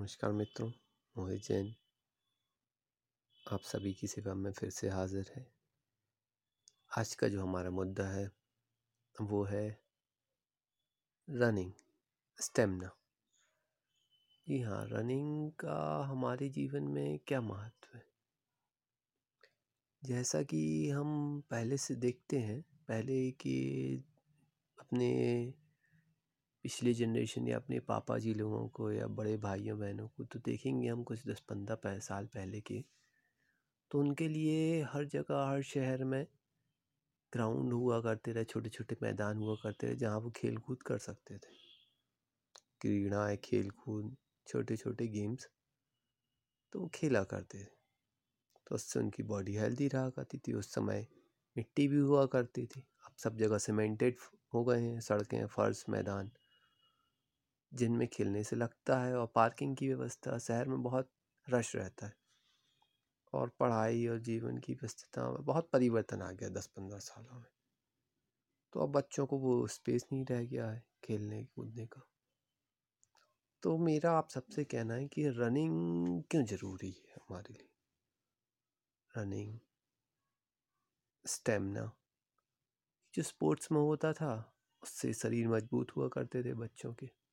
नमस्कार मित्रों, मोहित जैन। आप सभी की सेवा में फिर से हाजिर है। आज का जो हमारा मुद्दा है, वो है रनिंग, स्टेमिना। जी हाँ रनिंग का हमारे जीवन में क्या महत्व है? जैसा कि हम पहले से देखते हैं, पहले कि अपने पिछले जनरेशन या अपने पापा जी लोगों को या बड़े भाइयों, बहनों को तो देखेंगे हम कुछ दस पंद्रह साल पहले के। तो उनके लिए हर जगह, हर शहर में ग्राउंड हुआ करते रहे छोटे छोटे मैदान हुआ करते रहे, जहाँ वो खेल कूद कर सकते थे। क्रीड़ाएँ खेल कूद छोटे छोटे गेम्स तो वो खेला करते थे। तो उससे उनकी बॉडी हेल्दी रहा करती थी, उस समय मिट्टी भी हुआ करती थी। अब सब जगह सीमेंटेड हो गए हैं, सड़कें, फर्श, मैदान। जिनमें खेलने से लगता है और पार्किंग की व्यवस्था शहर में बहुत रश रहता है। और पढ़ाई और जीवन की व्यस्तता में बहुत परिवर्तन आ गया दस पंद्रह सालों में। तो अब बच्चों को वो स्पेस नहीं रह गया है खेलने, कूदने का। तो मेरा आप सबसे कहना है कि रनिंग क्यों ज़रूरी है हमारे लिए? रनिंग, स्टेमिना, जो स्पोर्ट्स में होता था, उससे शरीर मज़बूत हुआ करते थे बच्चों के।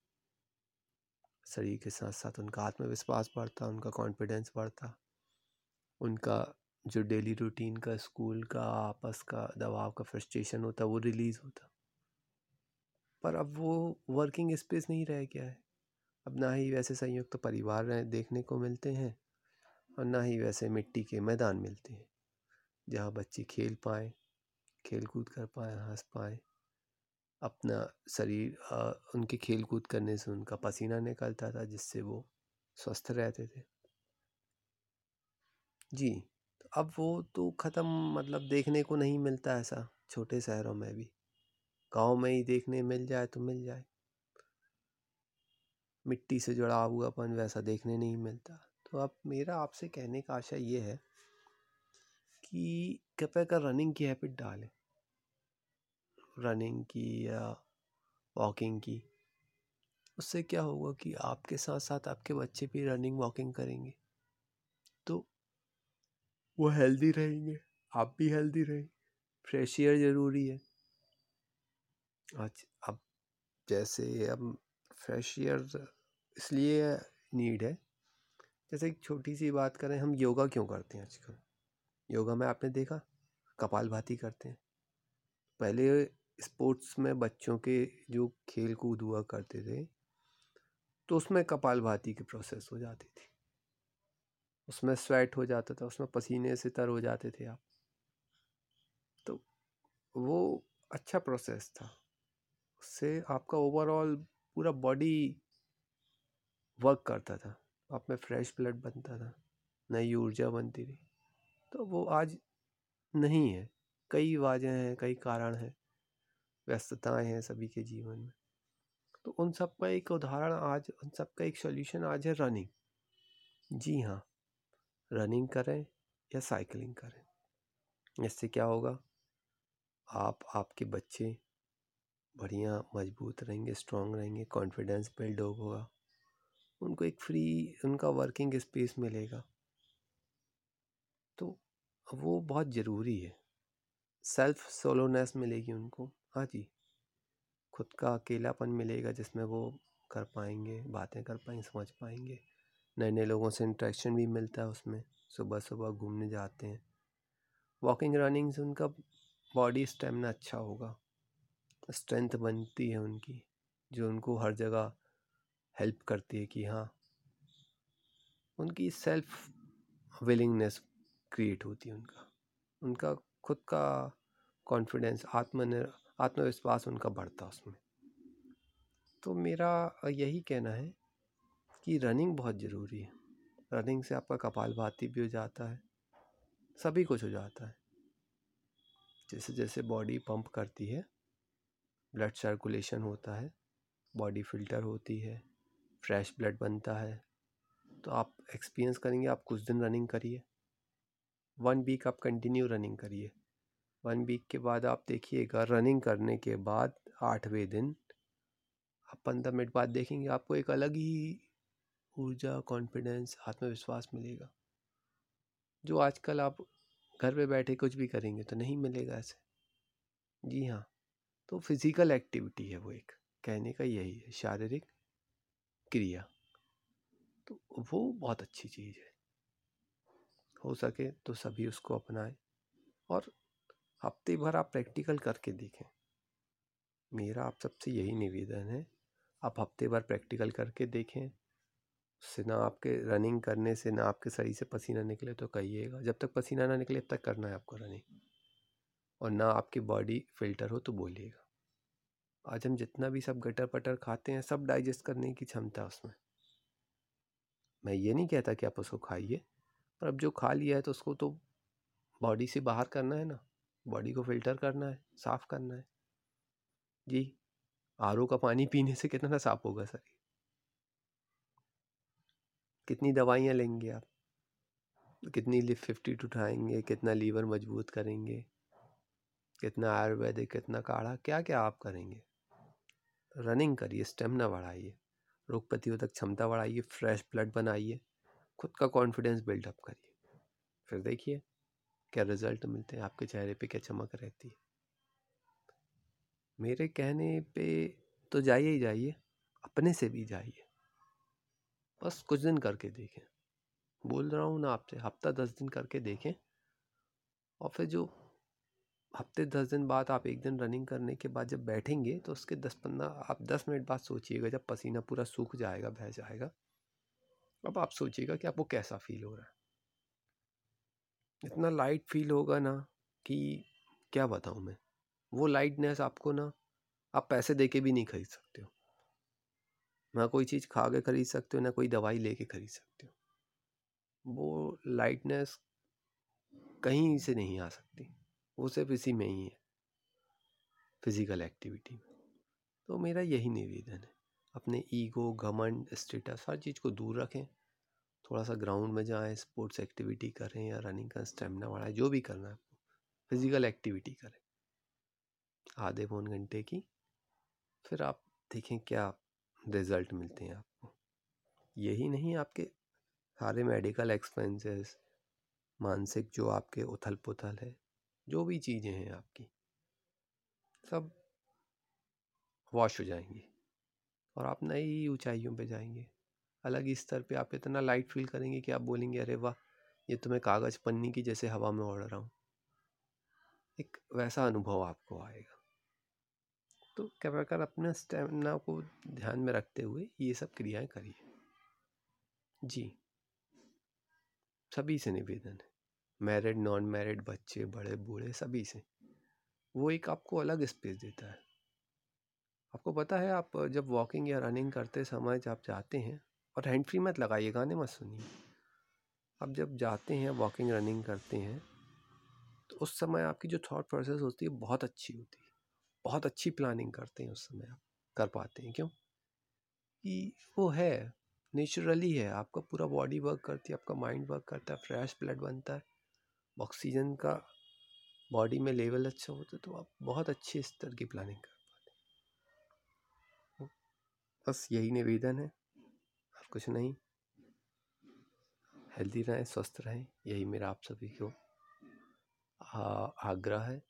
शरीर के साथ साथ उनका आत्मविश्वास बढ़ता, उनका कॉन्फिडेंस बढ़ता। उनका जो डेली रूटीन का स्कूल का, आपस का दबाव का फ्रस्ट्रेशन होता, वो रिलीज़ होता। पर अब वो वर्किंग स्पेस नहीं रह गया है। अब ना ही वैसे संयुक्त तो परिवार रहे, देखने को मिलते हैं और ना ही वैसे मिट्टी के मैदान मिलते हैं, जहाँ बच्चे खेल पाए खेल कूद कर पाए, हंस पाए। अपना शरीर उनके खेल कूद करने से उनका पसीना निकलता था, जिससे वो स्वस्थ रहते थे। जी तो अब वो तो ख़त्म मतलब देखने को नहीं मिलता ऐसा, छोटे शहरों में भी। गाँव में ही देखने मिल जाए तो मिल जाए। मिट्टी से जुड़ा हुआपन वैसा देखने नहीं मिलता। तो अब मेरा आपसे कहने का आशा ये है कि कृपया कर रनिंग की हैबिट डालें। रनिंग की या वॉकिंग की, उससे क्या होगा कि आपके साथ साथ आपके बच्चे भी रनिंग वॉकिंग करेंगे। तो वो हेल्दी रहेंगे, आप भी हेल्दी रहेंगे फ्रेश एयर ज़रूरी है। आज, अब जैसे अब फ्रेश एयर इसलिए नीड है, जैसे एक छोटी सी बात करें, हम योगा क्यों करते हैं आजकल? योगा में आपने देखा? कपाल भाती करते हैं। पहले स्पोर्ट्स में बच्चों के जो खेल कूद हुआ करते थे तो उसमें कपाल भाती की प्रोसेस हो जाती थी। उसमें स्वेट हो जाता था, उसमें पसीने से तर हो जाते थे आप। तो वो अच्छा प्रोसेस था। उससे आपका ओवरऑल पूरा बॉडी वर्क करता था। आप में फ्रेश ब्लड बनता था, नई ऊर्जा बनती थी। तो वो आज नहीं है। कई वजह हैं, कई कारण हैं। व्यस्तताएँ हैं सभी के जीवन में। तो उन सब का एक उदाहरण आज, उन सब का एक सॉल्यूशन आज है रनिंग जी हाँ रनिंग करें या साइकिलिंग करें। इससे क्या होगा? आप, आपके बच्चे बढ़िया, मज़बूत रहेंगे स्ट्रांग रहेंगे कॉन्फिडेंस बिल्ड होगा। उनको एक फ्री उनका वर्किंग स्पेस मिलेगा। तो वो बहुत ज़रूरी है। सेल्फ सोलोनेस मिलेगी उनको। हाँ जी, खुद का अकेलापन मिलेगा जिसमें वो कर पाएँगे, बातें कर पाएँगे, समझ पाएँगे। नए नए लोगों से इंट्रैक्शन भी मिलता है उसमें सुबह सुबह घूमने जाते हैं। वॉकिंग रनिंग से उनका बॉडी स्टेमिना अच्छा होगा। स्ट्रेंथ बनती है उनकी, जो उनको हर जगह हेल्प करती है कि हाँ उनकी सेल्फ विलिंगनेस क्रिएट होती है उनका। उनका खुद का कॉन्फिडेंस आत्मनिर आत्मविश्वास उनका बढ़ता उसमें। तो मेरा यही कहना है कि रनिंग बहुत ज़रूरी है। रनिंग से आपका कपाल भाती भी हो जाता है, सभी कुछ हो जाता है। जैसे जैसे बॉडी पंप करती है, ब्लड सर्कुलेशन होता है, बॉडी फ़िल्टर होती है, फ्रेश ब्लड बनता है तो आप एक्सपीरियंस करेंगे, आप कुछ दिन रनिंग करिए। वन वीक आप कंटिन्यू रनिंग करिए। वन वीक के बाद आप देखिएगा, रनिंग करने के बाद आठवें दिन, आप पंद्रह मिनट बाद देखेंगे आपको एक अलग ही ऊर्जा कॉन्फिडेंस आत्मविश्वास मिलेगा। जो आजकल आप घर पे बैठे कुछ भी करेंगे तो नहीं मिलेगा ऐसे। जी हाँ तो फ़िज़िकल एक्टिविटी है वो एक, कहने का यही है, शारीरिक क्रिया। तो वो बहुत अच्छी चीज़ है। हो सके तो सभी उसको अपनाएँ और हफ़्ते भर आप प्रैक्टिकल करके देखें। मेरा आप सबसे यही निवेदन है, आप हफ़्ते भर प्रैक्टिकल करके देखें। उससे ना आपके रनिंग करने से, ना आपके शरीर से पसीना निकले तो कहिएगा, जब तक पसीना ना निकले, तब तक करना है आपको रनिंग। और ना आपकी बॉडी फ़िल्टर हो तो बोलिएगा। आज हम जितना भी सब गटर पटर खाते हैं, सब डाइजेस्ट करने की क्षमता उसमें। मैं ये नहीं कहता कि आप उसको खाइए, पर अब जो खा लिया है तो उसको तो बॉडी से बाहर करना है ना। बॉडी को फ़िल्टर करना है, साफ़ करना है। जी, आर का पानी पीने से कितना साफ़ होगा सर? कितनी दवाइयाँ लेंगे आप? कितनी लिप फिफ्टी उठाएँगे, कितना लीवर मज़बूत करेंगे, कितना आयुर्वेदिक, कितना काढ़ा क्या क्या आप करेंगे? रनिंग करिए, स्टेमिना बढ़ाइए, रोग प्रतिरोधक क्षमता बढ़ाइए, फ्रेश ब्लड बनाइए, खुद का कॉन्फिडेंस बिल्डअप करिए। फिर देखिए क्या रिज़ल्ट मिलते हैं आपके चेहरे पे, क्या चमक रहती है? मेरे कहने पे तो जाइए ही जाइए, अपने से भी जाइए। बस कुछ दिन करके देखें। बोल रहा हूँ ना आपसे, हफ़्ता दस दिन करके देखें। और फिर जो हफ़्ते दस दिन बाद आप एक दिन रनिंग करने के बाद जब बैठेंगे तो उसके दस पंद्रह, आप दस मिनट बाद सोचिएगा, जब पसीना पूरा सूख जाएगा, बह जाएगा, अब आप सोचिएगा कि आपको कैसा फील हो रहा है। इतना लाइट फील होगा ना कि क्या बताऊँ मैं? वो लाइटनेस आपको ना, आप पैसे दे के भी नहीं खरीद सकते हो। ना कोई चीज़ खा के खरीद सकते हो, ना कोई दवाई ले लेके खरीद सकते हो। वो लाइटनेस कहीं से नहीं आ सकती। वो सिर्फ़ इसी में ही है फ़िज़िकल एक्टिविटी में। तो मेरा यही निवेदन है। अपने ईगो घमंड स्टेटस हर चीज़ को दूर रखें। थोड़ा सा ग्राउंड में जाएँ, स्पोर्ट्स एक्टिविटी करें या रनिंग का स्टेमिना बढ़ाएँ, जो भी करना है आपको, फ़िज़िकल एक्टिविटी करें। आधे पौन घंटे की, फिर आप देखें क्या रिज़ल्ट मिलते हैं आपको। यही नहीं, आपके सारे मेडिकल एक्सपेंसेस, मानसिक जो आपके उथल पुथल है, जो भी चीज़ें हैं आपकी, सब वॉश हो जाएँगी और आप नई ऊंचाइयों पे जाएँगे। अलग ही स्तर पे आप इतना लाइट फील करेंगे कि आप बोलेंगे, अरे वाह, ये तो मैं कागज़ पन्नी की जैसे हवा में उड़ रहा हूँ। एक वैसा अनुभव आपको आएगा। तो क्या प्रकार अपने स्टेमिना को ध्यान में रखते हुए ये सब क्रियाएँ करिए। जी। सभी से निवेदन है। मैरिड नॉन मैरिड बच्चे, बड़े, बूढ़े, सभी से। वो एक आपको अलग स्पेस देता है। आपको पता है, आप जब वॉकिंग या रनिंग करते समय जब आप जाते हैं और हैंड फ्री मत लगाइए, गाने मत सुनिए। आप जब जाते हैं वॉकिंग रनिंग करते हैं तो उस समय आपकी जो थॉट प्रोसेस होती है, बहुत अच्छी होती है। बहुत अच्छी प्लानिंग करते हैं उस समय आप, कर पाते हैं। क्यों? कि वो है नेचुरली है। आपका पूरा बॉडी वर्क करती है, आपका माइंड वर्क करता है फ्रेश ब्लड बनता है। ऑक्सीजन का बॉडी में लेवल अच्छा होता है तो आप बहुत अच्छे स्तर की प्लानिंग कर पाते हैं। बस यही निवेदन है। कुछ नहीं। हेल्दी रहें, स्वस्थ रहें, यही मेरा आप सभी को आग्रह है।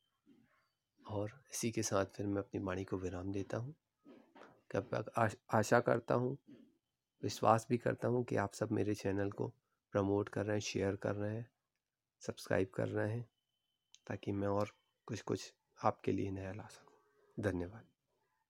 और इसी के साथ फिर मैं अपनी वाणी को विराम देता हूँ। कब आशा करता हूँ, विश्वास भी करता हूँ कि आप सब मेरे चैनल को प्रमोट कर रहे हैं, शेयर कर रहे हैं, सब्सक्राइब कर रहे हैं, ताकि मैं और कुछ कुछ आपके लिए नया ला सकूँ। धन्यवाद।